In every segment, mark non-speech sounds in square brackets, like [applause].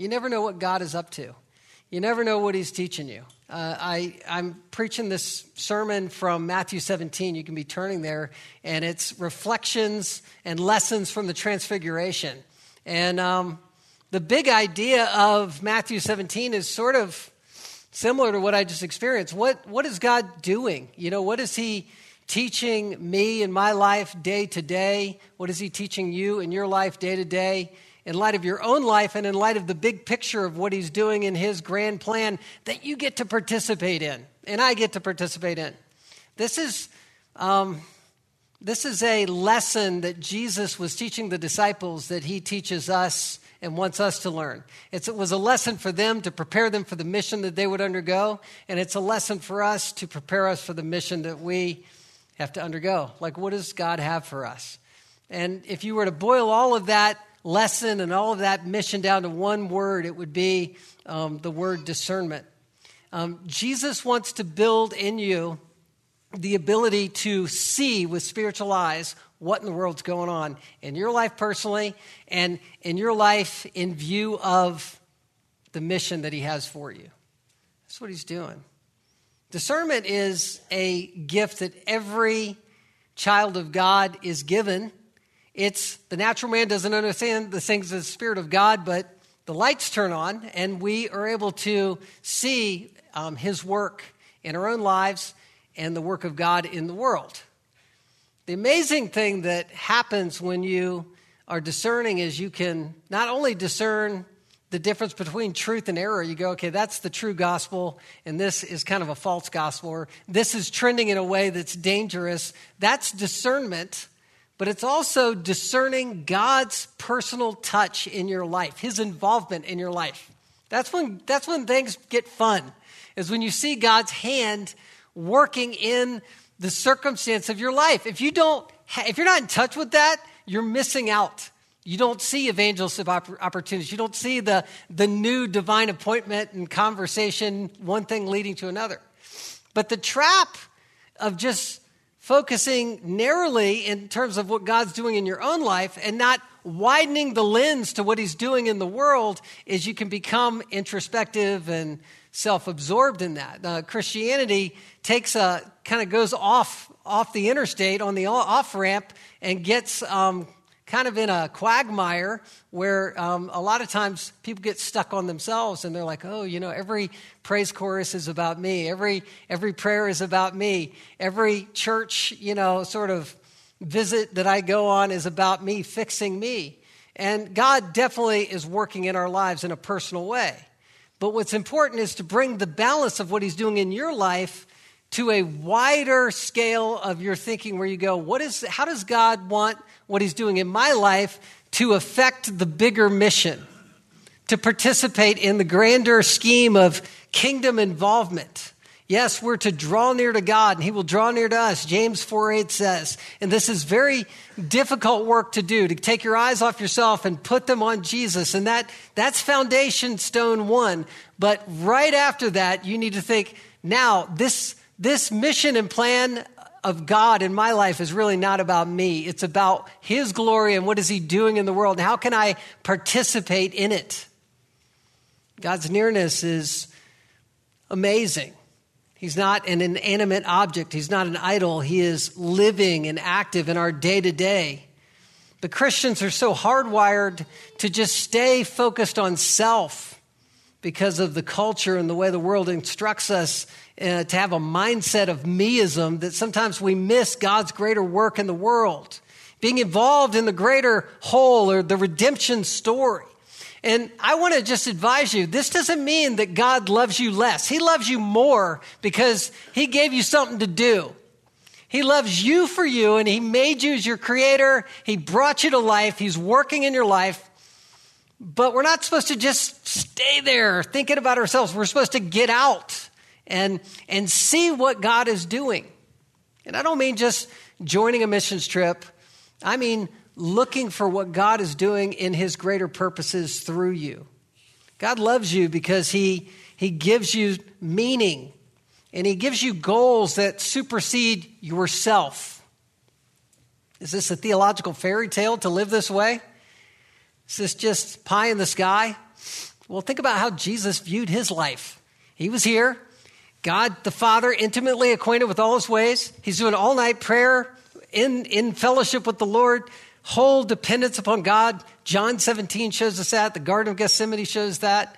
You never know what God is up to. You never know what He's teaching you. Uh, I, I'm preaching this sermon from Matthew 17. You can be turning there, and it's reflections and lessons from the Transfiguration. And um, the big idea of Matthew 17 is sort of similar to what I just experienced. What, what is God doing? You know, what is He teaching me in my life day to day? What is He teaching you in your life day to day? In light of your own life and in light of the big picture of what he's doing in his grand plan that you get to participate in and I get to participate in. This is, um, this is a lesson that Jesus was teaching the disciples that he teaches us and wants us to learn. It's, it was a lesson for them to prepare them for the mission that they would undergo, and it's a lesson for us to prepare us for the mission that we have to undergo. Like, what does God have for us? And if you were to boil all of that lesson and all of that mission down to one word, it would be um, the word discernment. Um, Jesus wants to build in you the ability to see with spiritual eyes what in the world's going on in your life personally and in your life in view of the mission that he has for you. That's what he's doing. Discernment is a gift that every child of God is given it's the natural man doesn't understand the things of the Spirit of God, but the lights turn on and we are able to see um, his work in our own lives and the work of God in the world. The amazing thing that happens when you are discerning is you can not only discern the difference between truth and error. You go, okay, that's the true gospel, and this is kind of a false gospel, or this is trending in a way that's dangerous. That's discernment but it's also discerning God's personal touch in your life, his involvement in your life. That's when, that's when things get fun, is when you see God's hand working in the circumstance of your life. If you don't, if you're not in touch with that, you're missing out. You don't see evangelistic opportunities. You don't see the, the new divine appointment and conversation, one thing leading to another. But the trap of just focusing narrowly in terms of what God's doing in your own life and not widening the lens to what He's doing in the world is you can become introspective and self absorbed in that. Uh, Christianity takes a kind of goes off off the interstate on the off ramp and gets um, kind of in a quagmire where um, a lot of times people get stuck on themselves and they're like, oh, you know, every praise chorus is about me. Every, every prayer is about me. Every church, you know, sort of visit that I go on is about me, fixing me. And God definitely is working in our lives in a personal way. But what's important is to bring the balance of what He's doing in your life to a wider scale of your thinking where you go, what is, how does God want what He's doing in my life to affect the bigger mission, to participate in the grander scheme of kingdom involvement. Yes, we're to draw near to God and He will draw near to us, James 4 8 says. And this is very difficult work to do, to take your eyes off yourself and put them on Jesus. And that, that's foundation stone one. But right after that, you need to think, now, this, this mission and plan of God in my life is really not about me. It's about His glory and what is He doing in the world and how can I participate in it. God's nearness is amazing. He's not an inanimate object. He's not an idol. He is living and active in our day to day. But Christians are so hardwired to just stay focused on self because of the culture and the way the world instructs us uh, to have a mindset of meism that sometimes we miss God's greater work in the world, being involved in the greater whole or the redemption story. And I want to just advise you this doesn't mean that God loves you less. He loves you more because He gave you something to do. He loves you for you and He made you as your creator. He brought you to life. He's working in your life. But we're not supposed to just stay there thinking about ourselves. We're supposed to get out and, and see what God is doing. And I don't mean just joining a missions trip, I mean looking for what God is doing in his greater purposes through you. God loves you because he, he gives you meaning and he gives you goals that supersede yourself. Is this a theological fairy tale to live this way? Is this just pie in the sky? Well, think about how Jesus viewed his life. He was here, God the Father, intimately acquainted with all his ways. He's doing all night prayer in, in fellowship with the Lord, whole dependence upon God. John 17 shows us that. The Garden of Gethsemane shows that.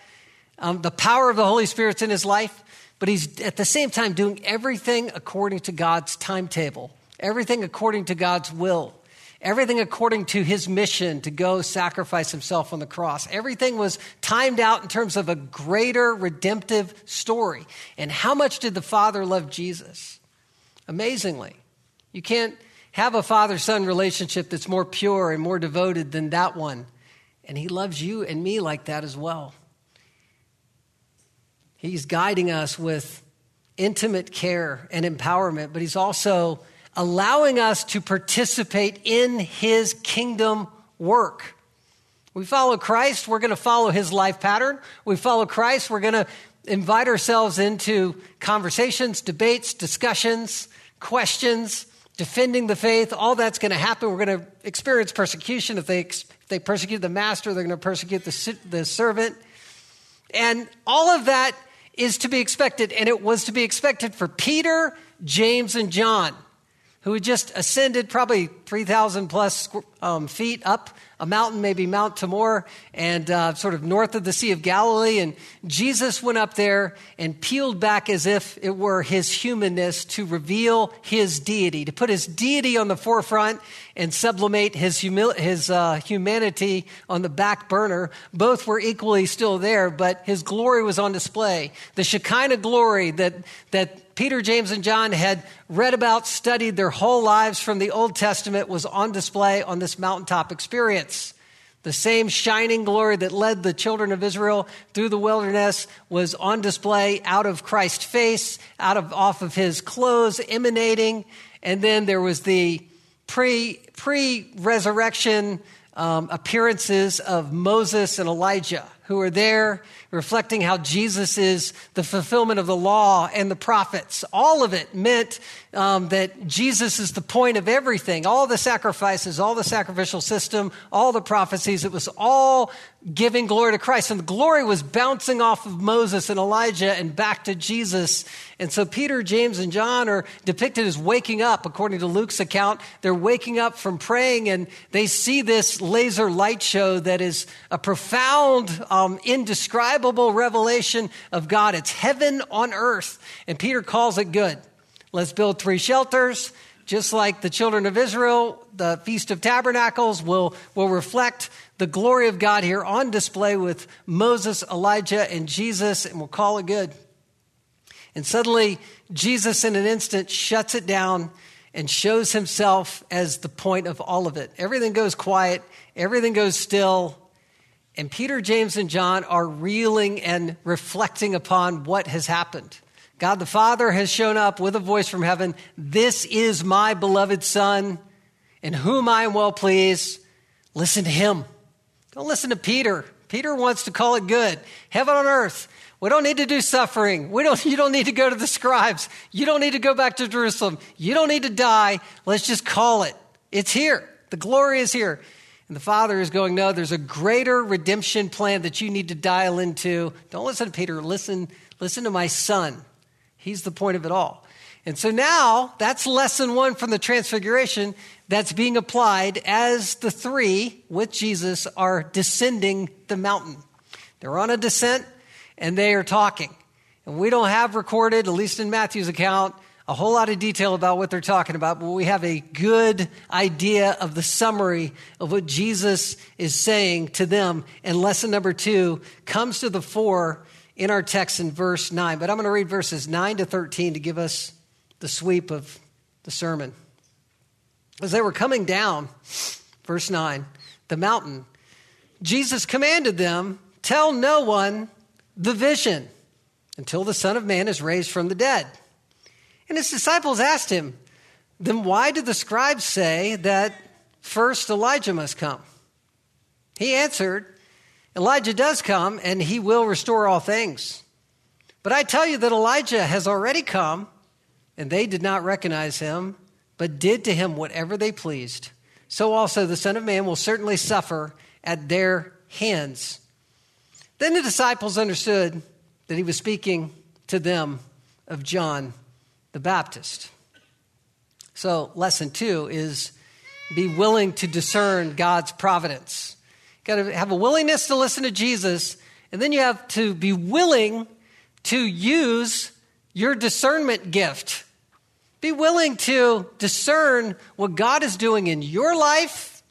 Um, the power of the Holy Spirit's in his life, but he's at the same time doing everything according to God's timetable, everything according to God's will everything according to his mission to go sacrifice himself on the cross. Everything was timed out in terms of a greater redemptive story. And how much did the Father love Jesus? Amazingly. You can't have a father son relationship that's more pure and more devoted than that one. And he loves you and me like that as well. He's guiding us with intimate care and empowerment, but he's also allowing us to participate in his kingdom work. We follow Christ, we're going to follow his life pattern. We follow Christ, we're going to invite ourselves into conversations, debates, discussions, questions, defending the faith. All that's going to happen. We're going to experience persecution. If they, if they persecute the master, they're going to persecute the, the servant. And all of that is to be expected. And it was to be expected for Peter, James, and John who had just ascended probably 3,000 plus um, feet up a mountain, maybe Mount Tabor, and uh, sort of north of the Sea of Galilee. And Jesus went up there and peeled back as if it were his humanness to reveal his deity, to put his deity on the forefront and sublimate his, his uh, humanity on the back burner. Both were equally still there, but his glory was on display. The Shekinah glory that, that Peter, James, and John had read about, studied their whole lives from the Old Testament was on display on this mountaintop experience. The same shining glory that led the children of Israel through the wilderness was on display out of Christ's face, out of off of his clothes emanating. And then there was the pre pre resurrection um, appearances of Moses and Elijah, who are there reflecting how Jesus is the fulfillment of the law and the prophets. All of it meant um, that Jesus is the point of everything. All the sacrifices, all the sacrificial system, all the prophecies, it was all giving glory to Christ. And the glory was bouncing off of Moses and Elijah and back to Jesus. And so Peter, James, and John are depicted as waking up, according to Luke's account. They're waking up from praying and they see this laser light show that is a profound, um, indescribable revelation of God. It's heaven on earth. And Peter calls it good. Let's build three shelters. Just like the children of Israel, the Feast of Tabernacles will, will reflect the glory of God here on display with Moses, Elijah, and Jesus, and we'll call it good. And suddenly, Jesus, in an instant, shuts it down and shows himself as the point of all of it. Everything goes quiet, everything goes still, and Peter, James, and John are reeling and reflecting upon what has happened. God the Father has shown up with a voice from heaven This is my beloved Son, in whom I am well pleased. Listen to him. Don't listen to Peter. Peter wants to call it good. Heaven on earth. We don't need to do suffering. We don't, [laughs] you don't need to go to the scribes. You don't need to go back to Jerusalem. You don't need to die. Let's just call it. It's here. The glory is here. And the Father is going, No, there's a greater redemption plan that you need to dial into. Don't listen to Peter. Listen, listen to my son. He's the point of it all. And so now that's lesson one from the Transfiguration that's being applied as the three with Jesus are descending the mountain. They're on a descent and they are talking. And we don't have recorded, at least in Matthew's account, a whole lot of detail about what they're talking about, but we have a good idea of the summary of what Jesus is saying to them. And lesson number two comes to the fore in our text in verse 9. But I'm going to read verses 9 to 13 to give us the sweep of the sermon. As they were coming down, verse 9, the mountain, Jesus commanded them, Tell no one the vision until the Son of Man is raised from the dead. And his disciples asked him, Then why did the scribes say that first Elijah must come? He answered, Elijah does come and he will restore all things. But I tell you that Elijah has already come, and they did not recognize him but did to him whatever they pleased, so also the Son of Man will certainly suffer at their hands. Then the disciples understood that he was speaking to them of John the Baptist. So, lesson two is be willing to discern God's providence. You've Got to have a willingness to listen to Jesus, and then you have to be willing to use your discernment gift. Be willing to discern what God is doing in your life,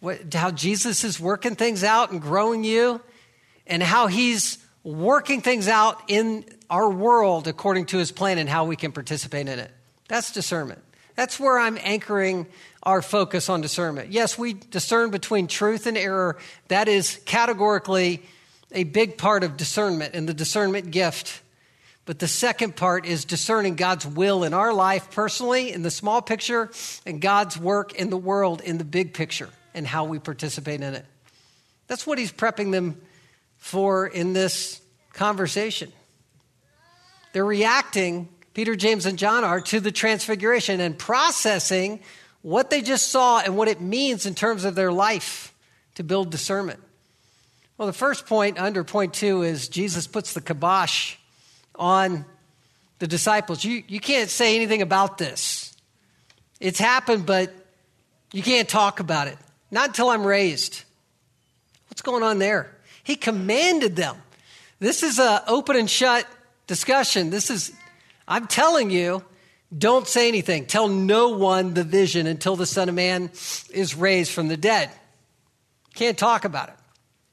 what, how Jesus is working things out and growing you, and how He's working things out in our world according to His plan and how we can participate in it. That's discernment. That's where I'm anchoring our focus on discernment. Yes, we discern between truth and error. That is categorically a big part of discernment and the discernment gift. But the second part is discerning God's will in our life personally, in the small picture, and God's work in the world in the big picture and how we participate in it. That's what he's prepping them for in this conversation. They're reacting, Peter, James, and John are, to the transfiguration and processing what they just saw and what it means in terms of their life to build discernment. Well, the first point under point two is Jesus puts the kibosh on the disciples. You, you can't say anything about this. It's happened, but you can't talk about it. Not until I'm raised. What's going on there? He commanded them. This is an open and shut discussion. This is, I'm telling you, don't say anything. Tell no one the vision until the Son of Man is raised from the dead. Can't talk about it.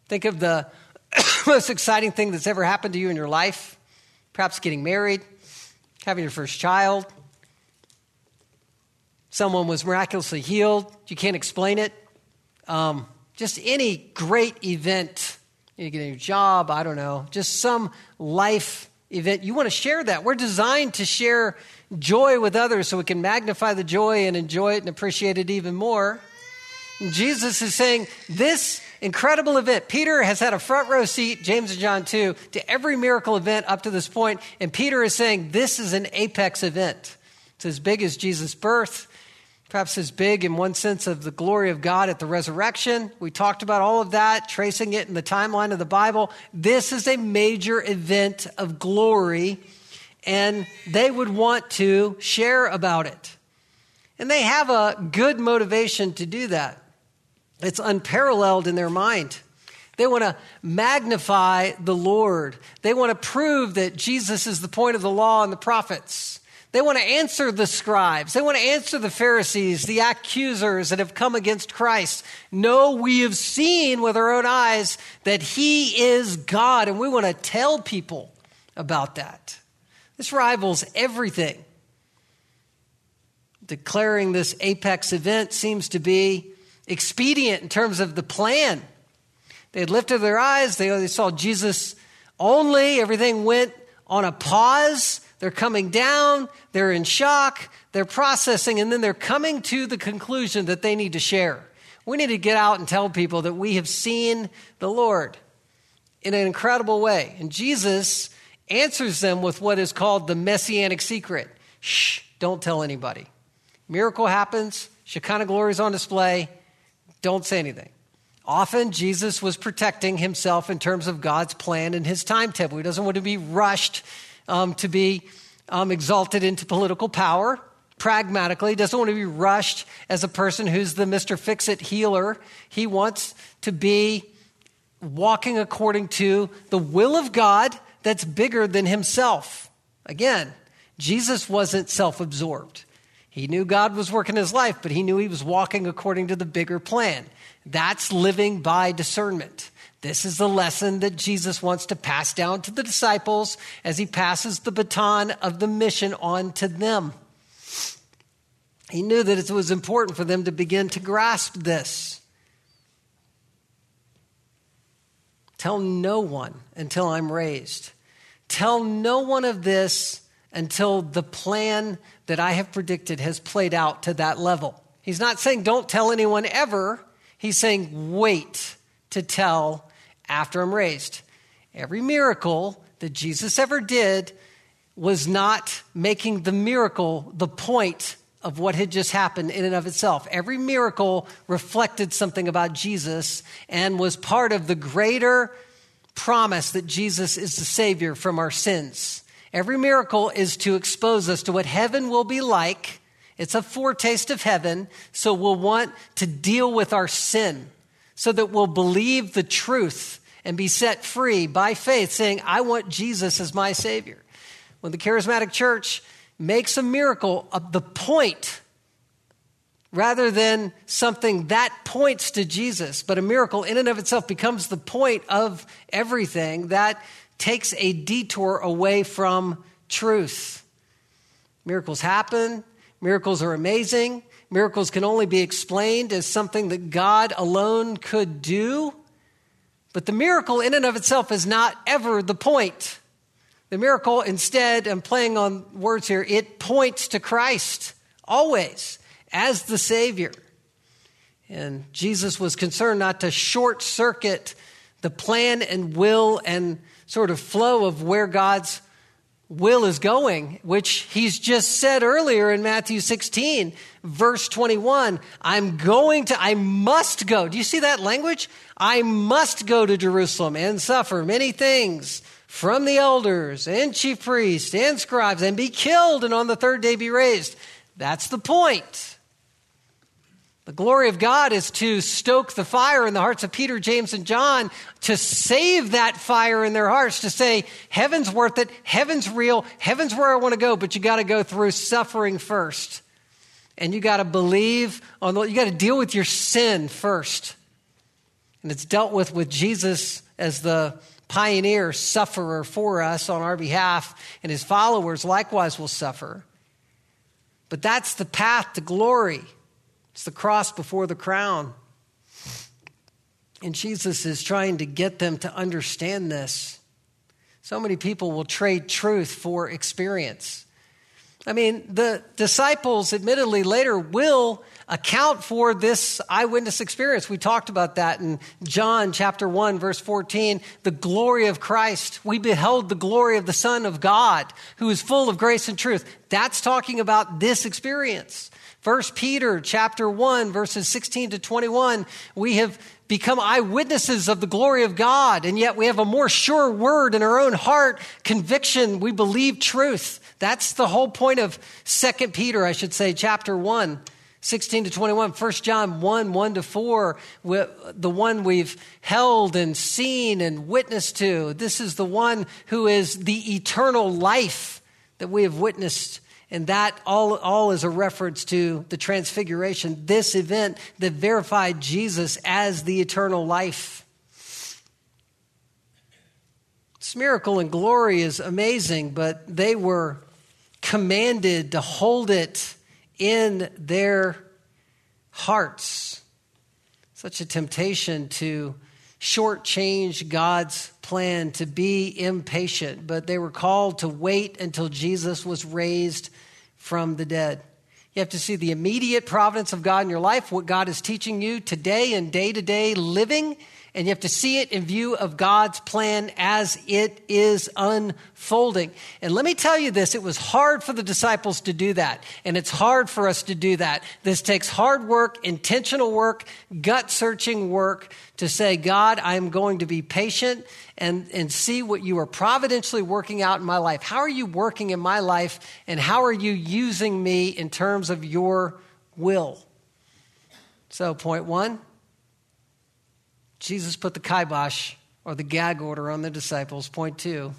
Think of the [coughs] most exciting thing that's ever happened to you in your life. Perhaps getting married, having your first child. Someone was miraculously healed. You can't explain it. Um, just any great event. You get a new job, I don't know. Just some life event. You want to share that. We're designed to share joy with others so we can magnify the joy and enjoy it and appreciate it even more. And Jesus is saying, This incredible event. Peter has had a front row seat, James and John too, to every miracle event up to this point. And Peter is saying this is an apex event. It's as big as Jesus' birth, perhaps as big in one sense of the glory of God at the resurrection. We talked about all of that, tracing it in the timeline of the Bible. This is a major event of glory, and they would want to share about it. And they have a good motivation to do that. It's unparalleled in their mind. They want to magnify the Lord. They want to prove that Jesus is the point of the law and the prophets. They want to answer the scribes. They want to answer the Pharisees, the accusers that have come against Christ. No, we have seen with our own eyes that He is God, and we want to tell people about that. This rivals everything. Declaring this apex event seems to be expedient in terms of the plan. They had lifted their eyes, they, they saw Jesus only, everything went on a pause. They're coming down, they're in shock, they're processing, and then they're coming to the conclusion that they need to share. We need to get out and tell people that we have seen the Lord in an incredible way. And Jesus answers them with what is called the messianic secret shh, don't tell anybody. Miracle happens, Shekinah glory is on display. Don't say anything. Often, Jesus was protecting himself in terms of God's plan and his timetable. He doesn't want to be rushed um, to be um, exalted into political power pragmatically. He doesn't want to be rushed as a person who's the Mr. Fix It healer. He wants to be walking according to the will of God that's bigger than himself. Again, Jesus wasn't self absorbed. He knew God was working his life, but he knew he was walking according to the bigger plan. That's living by discernment. This is the lesson that Jesus wants to pass down to the disciples as he passes the baton of the mission on to them. He knew that it was important for them to begin to grasp this. Tell no one until I'm raised. Tell no one of this until the plan that I have predicted has played out to that level. He's not saying don't tell anyone ever. He's saying wait to tell after I'm raised. Every miracle that Jesus ever did was not making the miracle the point of what had just happened in and of itself. Every miracle reflected something about Jesus and was part of the greater promise that Jesus is the Savior from our sins. Every miracle is to expose us to what heaven will be like. It's a foretaste of heaven, so we'll want to deal with our sin so that we'll believe the truth and be set free by faith, saying, I want Jesus as my Savior. When the charismatic church makes a miracle of the point rather than something that points to Jesus, but a miracle in and of itself becomes the point of everything, that takes a detour away from truth. Miracles happen, miracles are amazing. Miracles can only be explained as something that God alone could do. But the miracle in and of itself is not ever the point. The miracle, instead, I'm playing on words here, it points to Christ always as the Savior. And Jesus was concerned not to short circuit the plan and will and sort of flow of where God's will is going, which he's just said earlier in Matthew 16, verse 21. I'm going to, I must go. Do you see that language? I must go to Jerusalem and suffer many things from the elders and chief priests and scribes and be killed and on the third day be raised. That's the point. The glory of God is to stoke the fire in the hearts of Peter, James, and John, to save that fire in their hearts, to say, heaven's worth it, heaven's real, heaven's where I want to go, but you got to go through suffering first. And you got to believe on the, you got to deal with your sin first. And it's dealt with with Jesus as the pioneer sufferer for us on our behalf, and his followers likewise will suffer. But that's the path to glory. It's the cross before the crown. And Jesus is trying to get them to understand this. So many people will trade truth for experience. I mean, the disciples, admittedly, later will account for this eyewitness experience. We talked about that in John chapter 1, verse 14. The glory of Christ. We beheld the glory of the Son of God, who is full of grace and truth. That's talking about this experience. First Peter chapter 1 verses 16 to 21, we have become eyewitnesses of the glory of God, and yet we have a more sure word in our own heart, conviction, we believe truth. That's the whole point of Second Peter, I should say, chapter 1. 16 to 21, 1 John 1, 1 to 4, the one we've held and seen and witnessed to. This is the one who is the eternal life that we have witnessed and that all, all is a reference to the transfiguration, this event that verified Jesus as the eternal life. This miracle and glory is amazing, but they were commanded to hold it in their hearts. Such a temptation to shortchange God's plan, to be impatient, but they were called to wait until Jesus was raised from the dead. You have to see the immediate providence of God in your life, what God is teaching you today and day to day living, and you have to see it in view of God's plan as it is unfolding. And let me tell you this it was hard for the disciples to do that, and it's hard for us to do that. This takes hard work, intentional work, gut searching work to say, God, I'm going to be patient and, and see what you are providentially working out in my life. How are you working in my life, and how are you using me in terms of your will? So, point one Jesus put the kibosh or the gag order on the disciples. Point two,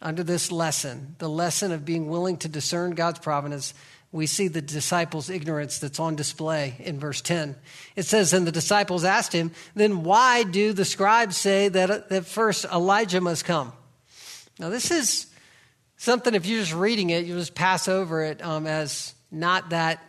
under this lesson, the lesson of being willing to discern God's providence, we see the disciples' ignorance that's on display in verse 10. It says, And the disciples asked him, Then why do the scribes say that, that first Elijah must come? Now, this is something, if you're just reading it, you just pass over it um, as not that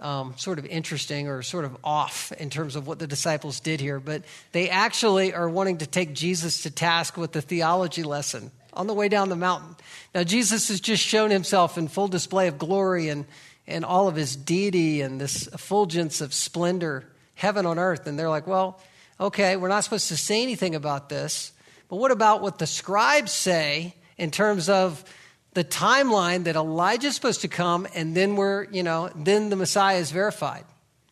um, sort of interesting or sort of off in terms of what the disciples did here, but they actually are wanting to take Jesus to task with the theology lesson on the way down the mountain. Now, Jesus has just shown himself in full display of glory and, and all of his deity and this effulgence of splendor, heaven on earth. And they're like, well, okay, we're not supposed to say anything about this, but what about what the scribes say in terms of the timeline that Elijah's supposed to come and then we're, you know, then the Messiah is verified.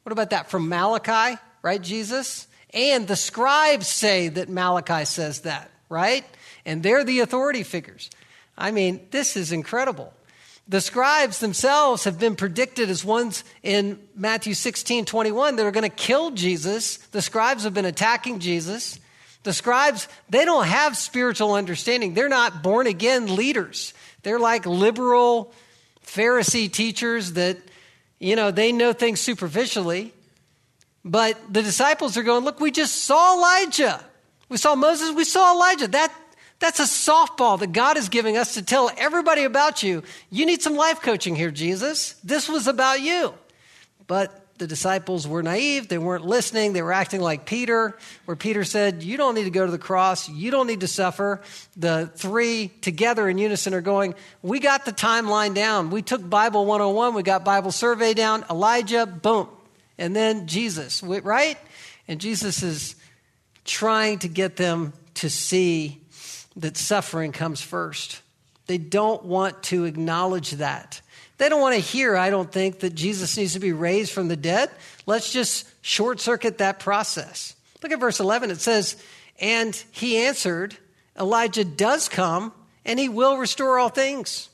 What about that from Malachi, right, Jesus? And the scribes say that Malachi says that. right? And they're the authority figures. I mean, this is incredible. The scribes themselves have been predicted as ones in Matthew 16 21 that are going to kill Jesus. The scribes have been attacking Jesus. The scribes, they don't have spiritual understanding. They're not born again leaders. They're like liberal Pharisee teachers that, you know, they know things superficially. But the disciples are going, look, we just saw Elijah. We saw Moses, we saw Elijah. That, that's a softball that God is giving us to tell everybody about you. You need some life coaching here, Jesus. This was about you. But the disciples were naive. They weren't listening. They were acting like Peter, where Peter said, You don't need to go to the cross. You don't need to suffer. The three together in unison are going, We got the timeline down. We took Bible 101. We got Bible survey down. Elijah, boom. And then Jesus, right? And Jesus is trying to get them to see that suffering comes first. They don't want to acknowledge that. They don't want to hear, I don't think, that Jesus needs to be raised from the dead. Let's just short circuit that process. Look at verse 11. It says, And he answered, Elijah does come, and he will restore all things.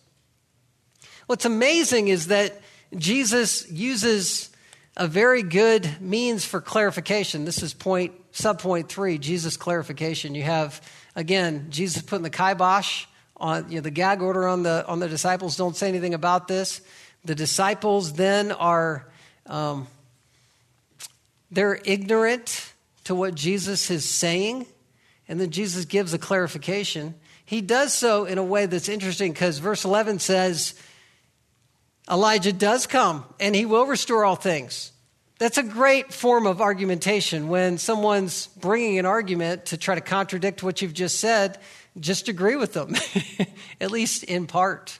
What's amazing is that Jesus uses a very good means for clarification. This is point, subpoint three, Jesus clarification. You have Again, Jesus putting the kibosh on you know, the gag order on the on the disciples. Don't say anything about this. The disciples then are um, they're ignorant to what Jesus is saying, and then Jesus gives a clarification. He does so in a way that's interesting because verse 11 says, Elijah does come and he will restore all things. That's a great form of argumentation when someone's bringing an argument to try to contradict what you've just said. Just agree with them, [laughs] at least in part.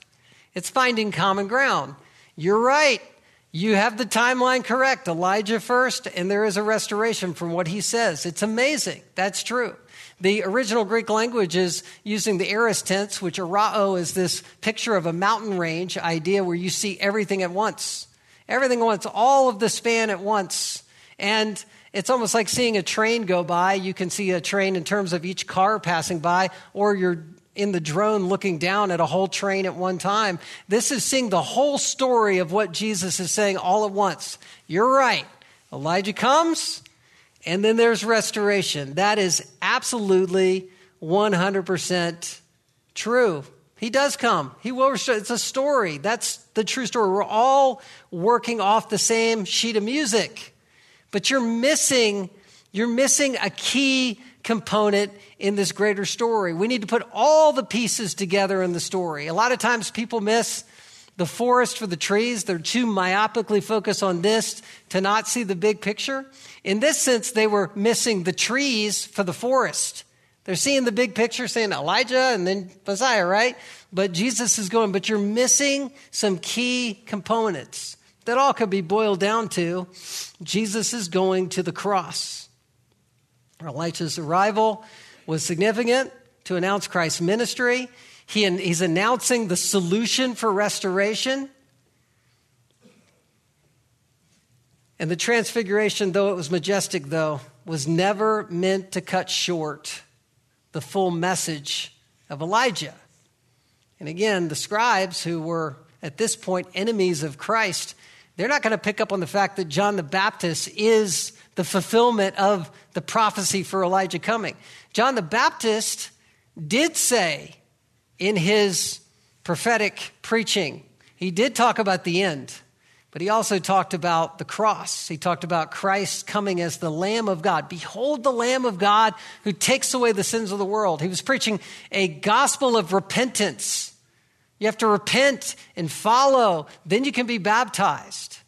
It's finding common ground. You're right. You have the timeline correct. Elijah first, and there is a restoration from what he says. It's amazing. That's true. The original Greek language is using the aorist tense, which arao is this picture of a mountain range idea where you see everything at once. Everything at once, all of the span at once. And it's almost like seeing a train go by. You can see a train in terms of each car passing by, or you're in the drone looking down at a whole train at one time. This is seeing the whole story of what Jesus is saying all at once. You're right. Elijah comes, and then there's restoration. That is absolutely 100% true. He does come. He will restore. It's a story. That's the true story. We're all working off the same sheet of music. But you're missing, you're missing a key component in this greater story. We need to put all the pieces together in the story. A lot of times people miss the forest for the trees. They're too myopically focused on this to not see the big picture. In this sense, they were missing the trees for the forest. They're seeing the big picture, saying Elijah and then Messiah, right? But Jesus is going, but you're missing some key components that all could be boiled down to Jesus is going to the cross. Elijah's arrival was significant to announce Christ's ministry. He, he's announcing the solution for restoration. And the transfiguration, though it was majestic, though, was never meant to cut short the full message of Elijah. And again, the scribes who were at this point enemies of Christ, they're not going to pick up on the fact that John the Baptist is the fulfillment of the prophecy for Elijah coming. John the Baptist did say in his prophetic preaching, he did talk about the end. But he also talked about the cross. He talked about Christ coming as the Lamb of God. Behold the Lamb of God who takes away the sins of the world. He was preaching a gospel of repentance. You have to repent and follow, then you can be baptized.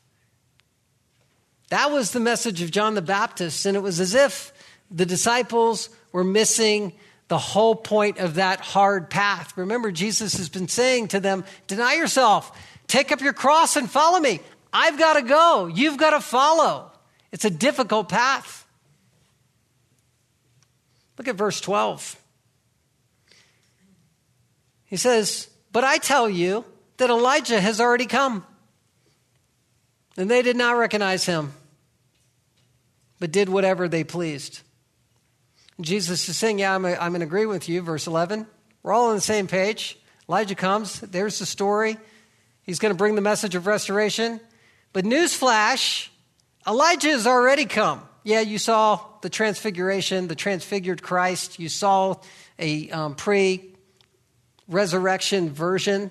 That was the message of John the Baptist, and it was as if the disciples were missing the whole point of that hard path. Remember, Jesus has been saying to them, Deny yourself, take up your cross, and follow me. I've got to go. You've got to follow. It's a difficult path. Look at verse 12. He says, But I tell you that Elijah has already come. And they did not recognize him, but did whatever they pleased. Jesus is saying, Yeah, I'm, I'm in agreement with you. Verse 11. We're all on the same page. Elijah comes. There's the story. He's going to bring the message of restoration. But newsflash Elijah has already come. Yeah, you saw the transfiguration, the transfigured Christ. You saw a um, pre resurrection version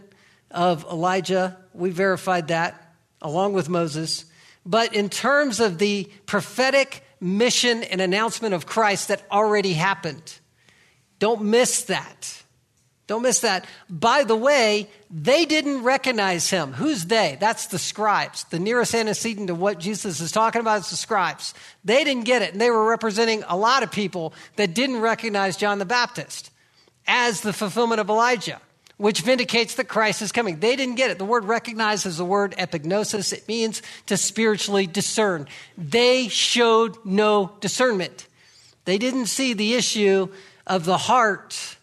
of Elijah. We verified that along with Moses. But in terms of the prophetic mission and announcement of Christ that already happened, don't miss that. Don't miss that. By the way, they didn't recognize him. Who's they? That's the scribes. The nearest antecedent to what Jesus is talking about is the scribes. They didn't get it, and they were representing a lot of people that didn't recognize John the Baptist as the fulfillment of Elijah, which vindicates that Christ is coming. They didn't get it. The word recognize is the word epignosis. It means to spiritually discern. They showed no discernment. They didn't see the issue of the heart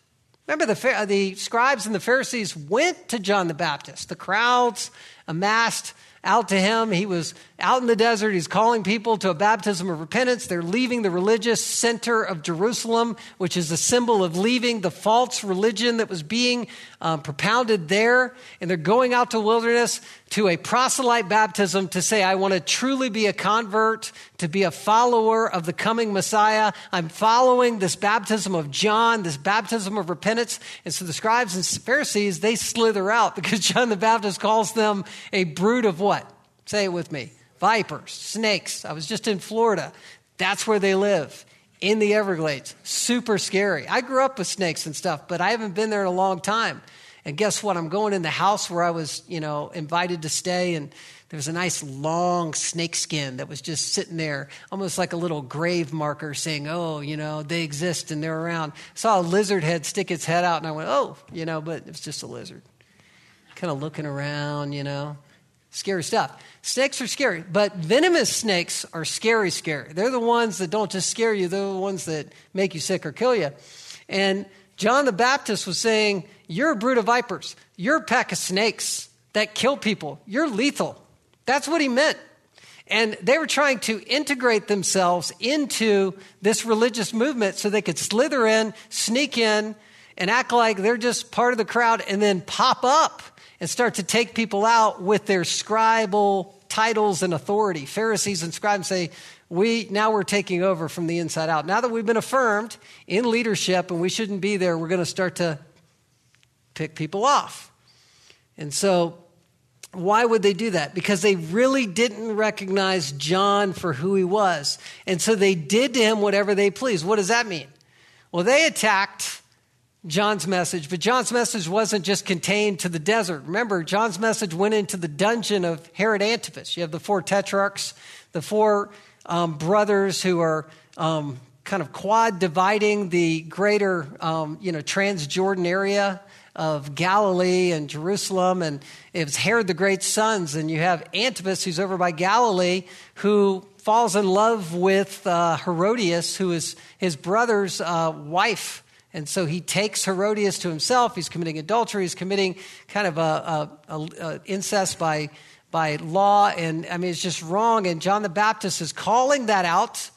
Remember, the, the scribes and the Pharisees went to John the Baptist. The crowds amassed out to him. He was out in the desert. He's calling people to a baptism of repentance. They're leaving the religious center of Jerusalem, which is a symbol of leaving the false religion that was being um, propounded there. And they're going out to wilderness to a proselyte baptism to say, I want to truly be a convert, to be a follower of the coming Messiah. I'm following this baptism of John, this baptism of repentance. And so the scribes and Pharisees, they slither out [laughs] because John the Baptist calls them a brood of what? Say it with me vipers, snakes. I was just in Florida. That's where they live in the Everglades. Super scary. I grew up with snakes and stuff, but I haven't been there in a long time. And guess what? I'm going in the house where I was, you know, invited to stay, and there was a nice long snake skin that was just sitting there, almost like a little grave marker saying, oh, you know, they exist and they're around. I saw a lizard head stick its head out, and I went, oh, you know, but it was just a lizard. Kind of looking around, you know. Scary stuff. Snakes are scary, but venomous snakes are scary, scary. They're the ones that don't just scare you, they're the ones that make you sick or kill you. And John the Baptist was saying, You're a brood of vipers. You're a pack of snakes that kill people. You're lethal. That's what he meant. And they were trying to integrate themselves into this religious movement so they could slither in, sneak in, and act like they're just part of the crowd and then pop up and start to take people out with their scribal titles and authority. Pharisees and scribes say, we now we're taking over from the inside out. Now that we've been affirmed in leadership and we shouldn't be there, we're going to start to pick people off. And so why would they do that? Because they really didn't recognize John for who he was. And so they did to him whatever they pleased. What does that mean? Well, they attacked John's message, but John's message wasn't just contained to the desert. Remember, John's message went into the dungeon of Herod Antipas. You have the four tetrarchs, the four um, brothers who are um, kind of quad dividing the greater, um, you know, Transjordan area of Galilee and Jerusalem, and it was Herod the Great's sons. And you have Antipas, who's over by Galilee, who falls in love with uh, Herodias, who is his brother's uh, wife. And so he takes Herodias to himself. He's committing adultery. He's committing kind of a, a, a, a incest by by law. And I mean, it's just wrong. And John the Baptist is calling that out.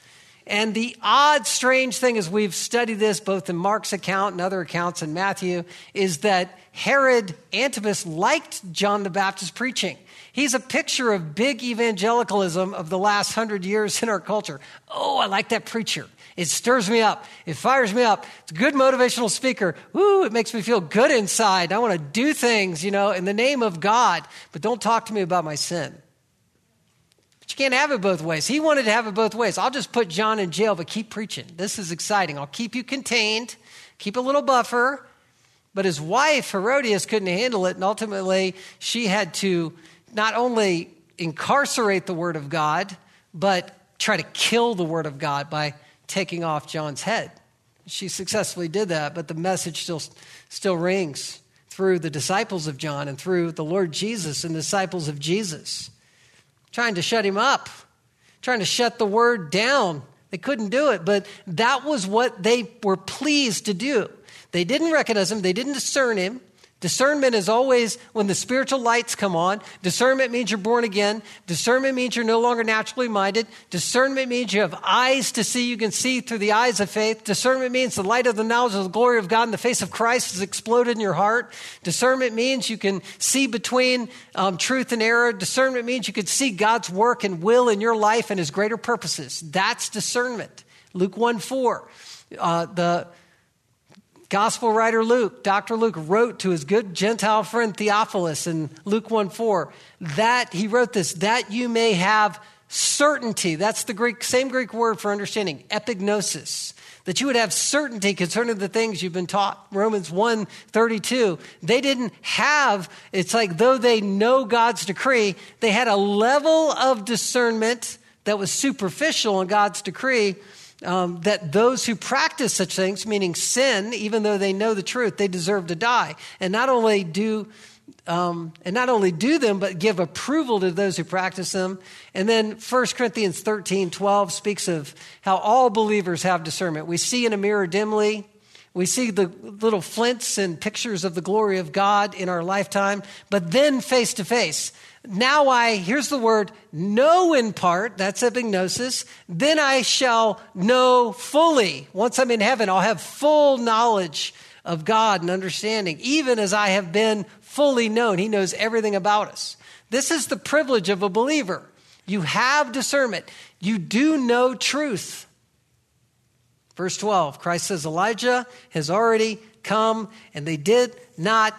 And the odd, strange thing, as we've studied this both in Mark's account and other accounts in Matthew, is that Herod Antipas liked John the Baptist preaching. He's a picture of big evangelicalism of the last hundred years in our culture. Oh, I like that preacher. It stirs me up. It fires me up. It's a good motivational speaker. Woo, it makes me feel good inside. I want to do things, you know, in the name of God, but don't talk to me about my sin. But you can't have it both ways. He wanted to have it both ways. I'll just put John in jail, but keep preaching. This is exciting. I'll keep you contained, keep a little buffer. But his wife, Herodias, couldn't handle it, and ultimately she had to not only incarcerate the Word of God, but try to kill the Word of God by taking off John's head. She successfully did that, but the message still, still rings through the disciples of John and through the Lord Jesus and the disciples of Jesus, trying to shut him up, trying to shut the word down. They couldn't do it, but that was what they were pleased to do. They didn't recognize him, they didn't discern him, Discernment is always when the spiritual lights come on. Discernment means you're born again. Discernment means you're no longer naturally minded. Discernment means you have eyes to see. You can see through the eyes of faith. Discernment means the light of the knowledge of the glory of God in the face of Christ has exploded in your heart. Discernment means you can see between um, truth and error. Discernment means you can see God's work and will in your life and his greater purposes. That's discernment. Luke 1 4. Uh, the Gospel writer Luke, Dr. Luke, wrote to his good Gentile friend Theophilus in Luke 1 4 that he wrote this, that you may have certainty. That's the Greek, same Greek word for understanding, epignosis. That you would have certainty concerning the things you've been taught. Romans 1 32. They didn't have, it's like though they know God's decree, they had a level of discernment that was superficial in God's decree um, that those who practice such things, meaning sin, even though they know the truth, they deserve to die. And not only do um, and not only do them, but give approval to those who practice them. And then 1 Corinthians 13, 12 speaks of how all believers have discernment. We see in a mirror dimly, we see the little flints and pictures of the glory of God in our lifetime, but then face to face now I, here's the word, know in part, that's epignosis, then I shall know fully. Once I'm in heaven, I'll have full knowledge of God and understanding, even as I have been fully known. He knows everything about us. This is the privilege of a believer. You have discernment, you do know truth. Verse 12, Christ says, Elijah has already come, and they did not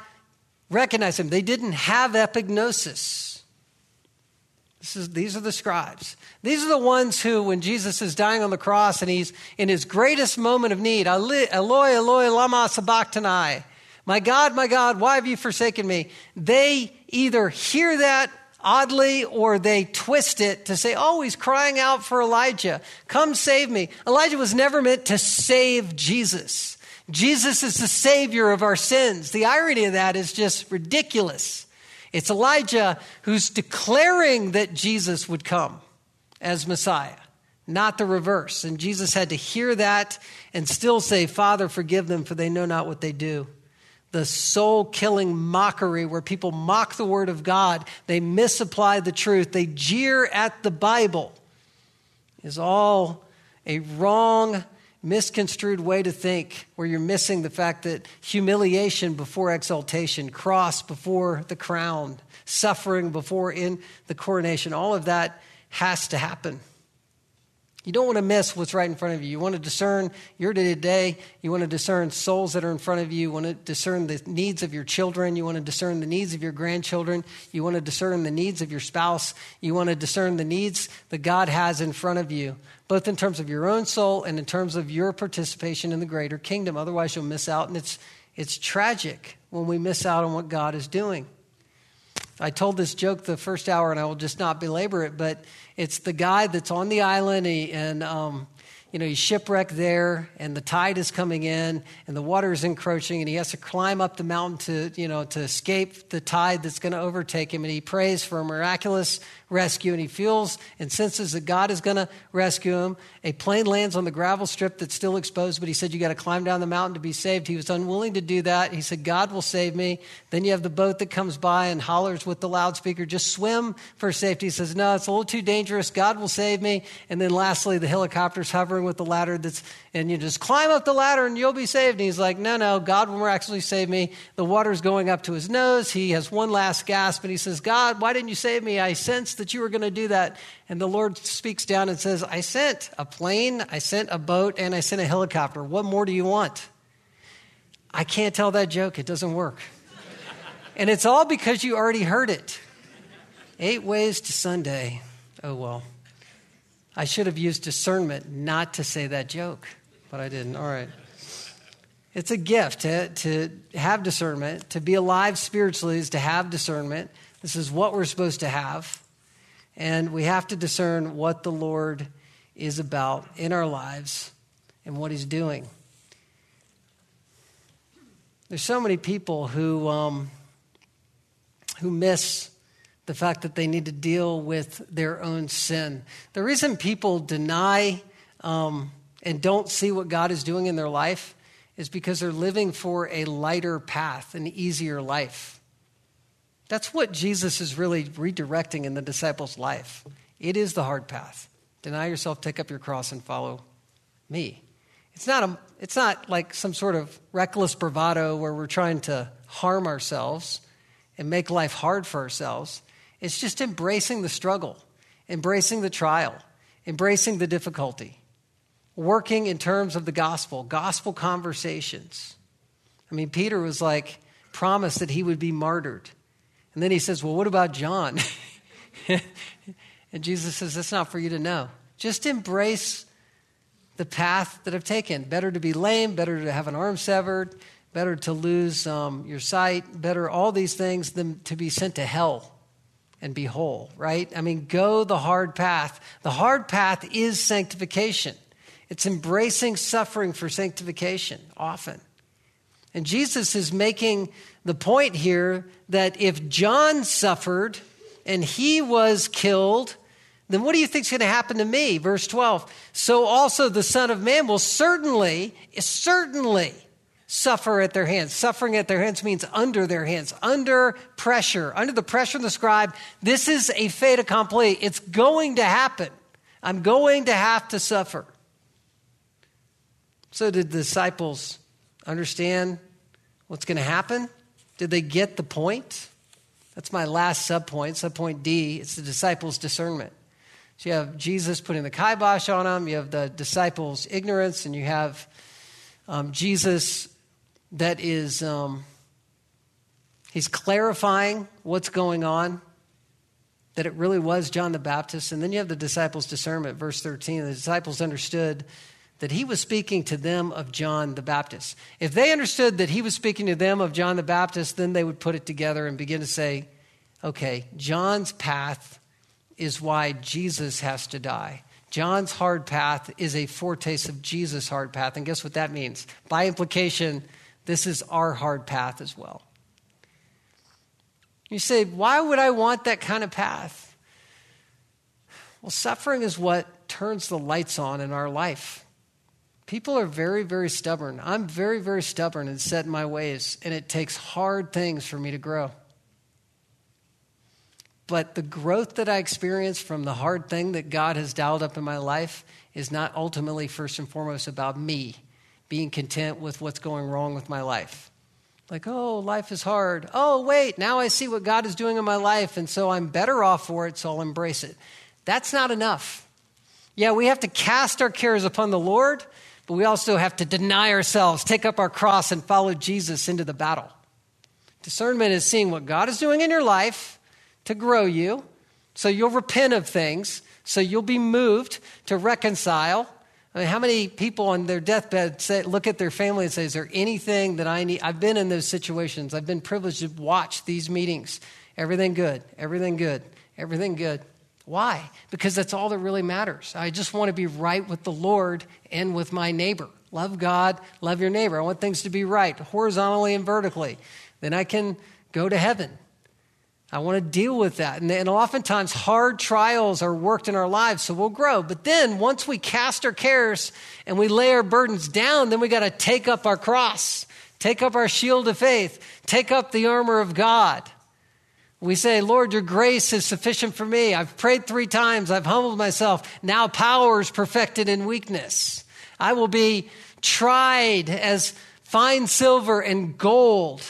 recognize him. They didn't have epignosis. Is, these are the scribes. These are the ones who, when Jesus is dying on the cross and he's in his greatest moment of need, Eloi, Eloi, lama sabachthani, my God, my God, why have you forsaken me? They either hear that oddly or they twist it to say, oh, he's crying out for Elijah. Come save me. Elijah was never meant to save Jesus. Jesus is the savior of our sins. The irony of that is just ridiculous. It's Elijah who's declaring that Jesus would come as Messiah, not the reverse. And Jesus had to hear that and still say, Father, forgive them, for they know not what they do. The soul killing mockery where people mock the word of God, they misapply the truth, they jeer at the Bible, is all a wrong misconstrued way to think where you're missing the fact that humiliation before exaltation, cross before the crown, suffering before in the coronation, all of that has to happen. You don't want to miss what's right in front of you. You want to discern your day to day. You want to discern souls that are in front of you. You want to discern the needs of your children. You want to discern the needs of your grandchildren. You want to discern the needs of your spouse. You want to discern the needs that God has in front of you, both in terms of your own soul and in terms of your participation in the greater kingdom. Otherwise, you'll miss out. And it's, it's tragic when we miss out on what God is doing. I told this joke the first hour, and I will just not belabor it, but it's the guy that's on the island, and um, you know, he's shipwrecked there, and the tide is coming in, and the water is encroaching, and he has to climb up the mountain to, you know, to escape the tide that's going to overtake him. And he prays for a miraculous rescue, and he feels and senses that God is going to rescue him. A plane lands on the gravel strip that's still exposed, but he said, You got to climb down the mountain to be saved. He was unwilling to do that. He said, God will save me. Then you have the boat that comes by and hollers with the loudspeaker, Just swim for safety. He says, No, it's a little too dangerous. God will save me. And then lastly, the helicopter's hovering with the ladder that's, and you just climb up the ladder and you'll be saved. And he's like, No, no, God will miraculously save me. The water's going up to his nose. He has one last gasp and he says, God, why didn't you save me? I sensed that you were going to do that. And the Lord speaks down and says, I sent a plane, I sent a boat, and I sent a helicopter. What more do you want? I can't tell that joke. It doesn't work. [laughs] and it's all because you already heard it. Eight ways to Sunday. Oh, well. I should have used discernment not to say that joke, but I didn't. All right. It's a gift to, to have discernment. To be alive spiritually is to have discernment. This is what we're supposed to have. And we have to discern what the Lord is about in our lives and what He's doing. There's so many people who, um, who miss the fact that they need to deal with their own sin. The reason people deny um, and don't see what God is doing in their life is because they're living for a lighter path, an easier life. That's what Jesus is really redirecting in the disciples' life. It is the hard path. Deny yourself, take up your cross, and follow me. It's not, a, it's not like some sort of reckless bravado where we're trying to harm ourselves and make life hard for ourselves. It's just embracing the struggle, embracing the trial, embracing the difficulty, working in terms of the gospel, gospel conversations. I mean, Peter was like, promised that he would be martyred. And then he says, Well, what about John? [laughs] and Jesus says, That's not for you to know. Just embrace the path that I've taken. Better to be lame, better to have an arm severed, better to lose um, your sight, better all these things than to be sent to hell and be whole, right? I mean, go the hard path. The hard path is sanctification, it's embracing suffering for sanctification often. And Jesus is making the point here that if John suffered and he was killed, then what do you think is going to happen to me? Verse 12. So also the Son of Man will certainly, certainly suffer at their hands. Suffering at their hands means under their hands, under pressure, under the pressure of the scribe. This is a fait accompli. It's going to happen. I'm going to have to suffer. So, did the disciples understand what's going to happen? Did they get the point? That's my last subpoint, subpoint D. It's the disciples' discernment. So you have Jesus putting the kibosh on them, you have the disciples' ignorance, and you have um, Jesus that is, um, he's clarifying what's going on, that it really was John the Baptist. And then you have the disciples' discernment, verse 13. The disciples understood that he was speaking to them of John the Baptist. If they understood that he was speaking to them of John the Baptist, then they would put it together and begin to say, okay, John's path is why Jesus has to die. John's hard path is a foretaste of Jesus' hard path. And guess what that means? By implication, this is our hard path as well. You say, why would I want that kind of path? Well, suffering is what turns the lights on in our life. People are very, very stubborn. I'm very, very stubborn and set in my ways, and it takes hard things for me to grow. But the growth that I experience from the hard thing that God has dialed up in my life is not ultimately, first and foremost, about me being content with what's going wrong with my life. Like, oh, life is hard. Oh, wait, now I see what God is doing in my life, and so I'm better off for it, so I'll embrace it. That's not enough. Yeah, we have to cast our cares upon the Lord, but we also have to deny ourselves, take up our cross, and follow Jesus into the battle. Discernment is seeing what God is doing in your life to grow you, so you'll repent of things, so you'll be moved to reconcile. I mean, how many people on their deathbed say, look at their family and say, Is there anything that I need? I've been in those situations. I've been privileged to watch these meetings. Everything good, everything good, everything good. Why? Because that's all that really matters. I just want to be right with the Lord and with my neighbor. Love God, love your neighbor. I want things to be right, horizontally and vertically. Then I can go to heaven. I want to deal with that. And, and oftentimes, hard trials are worked in our lives, so we'll grow. But then, once we cast our cares and we lay our burdens down, then we got to take up our cross, take up our shield of faith, take up the armor of God. We say, Lord, your grace is sufficient for me. I've prayed three times, I've humbled myself. Now power is perfected in weakness. I will be tried as fine silver and gold,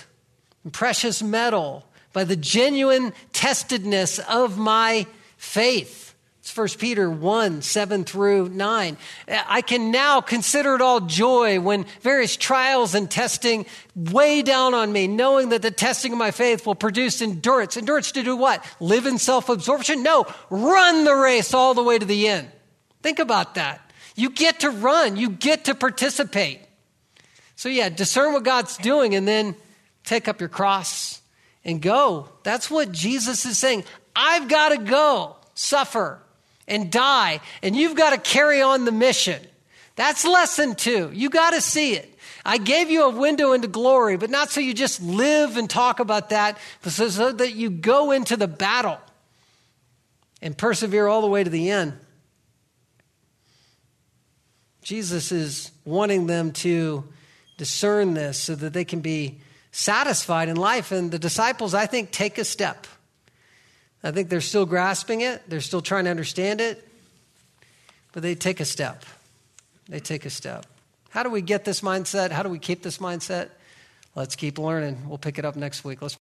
and precious metal by the genuine testedness of my faith. It's 1 Peter 1 7 through 9. I can now consider it all joy when various trials and testing weigh down on me, knowing that the testing of my faith will produce endurance. Endurance to do what? Live in self absorption? No, run the race all the way to the end. Think about that. You get to run, you get to participate. So, yeah, discern what God's doing and then take up your cross and go. That's what Jesus is saying. I've got to go suffer and die, and you've got to carry on the mission. That's lesson two. You got to see it. I gave you a window into glory, but not so you just live and talk about that, but so that you go into the battle and persevere all the way to the end. Jesus is wanting them to discern this so that they can be satisfied in life. And the disciples, I think, take a step. I think they're still grasping it, they're still trying to understand it, but they take a step. They take a step. How do we get this mindset? How do we keep this mindset? Let's keep learning. We'll pick it up next week. Let's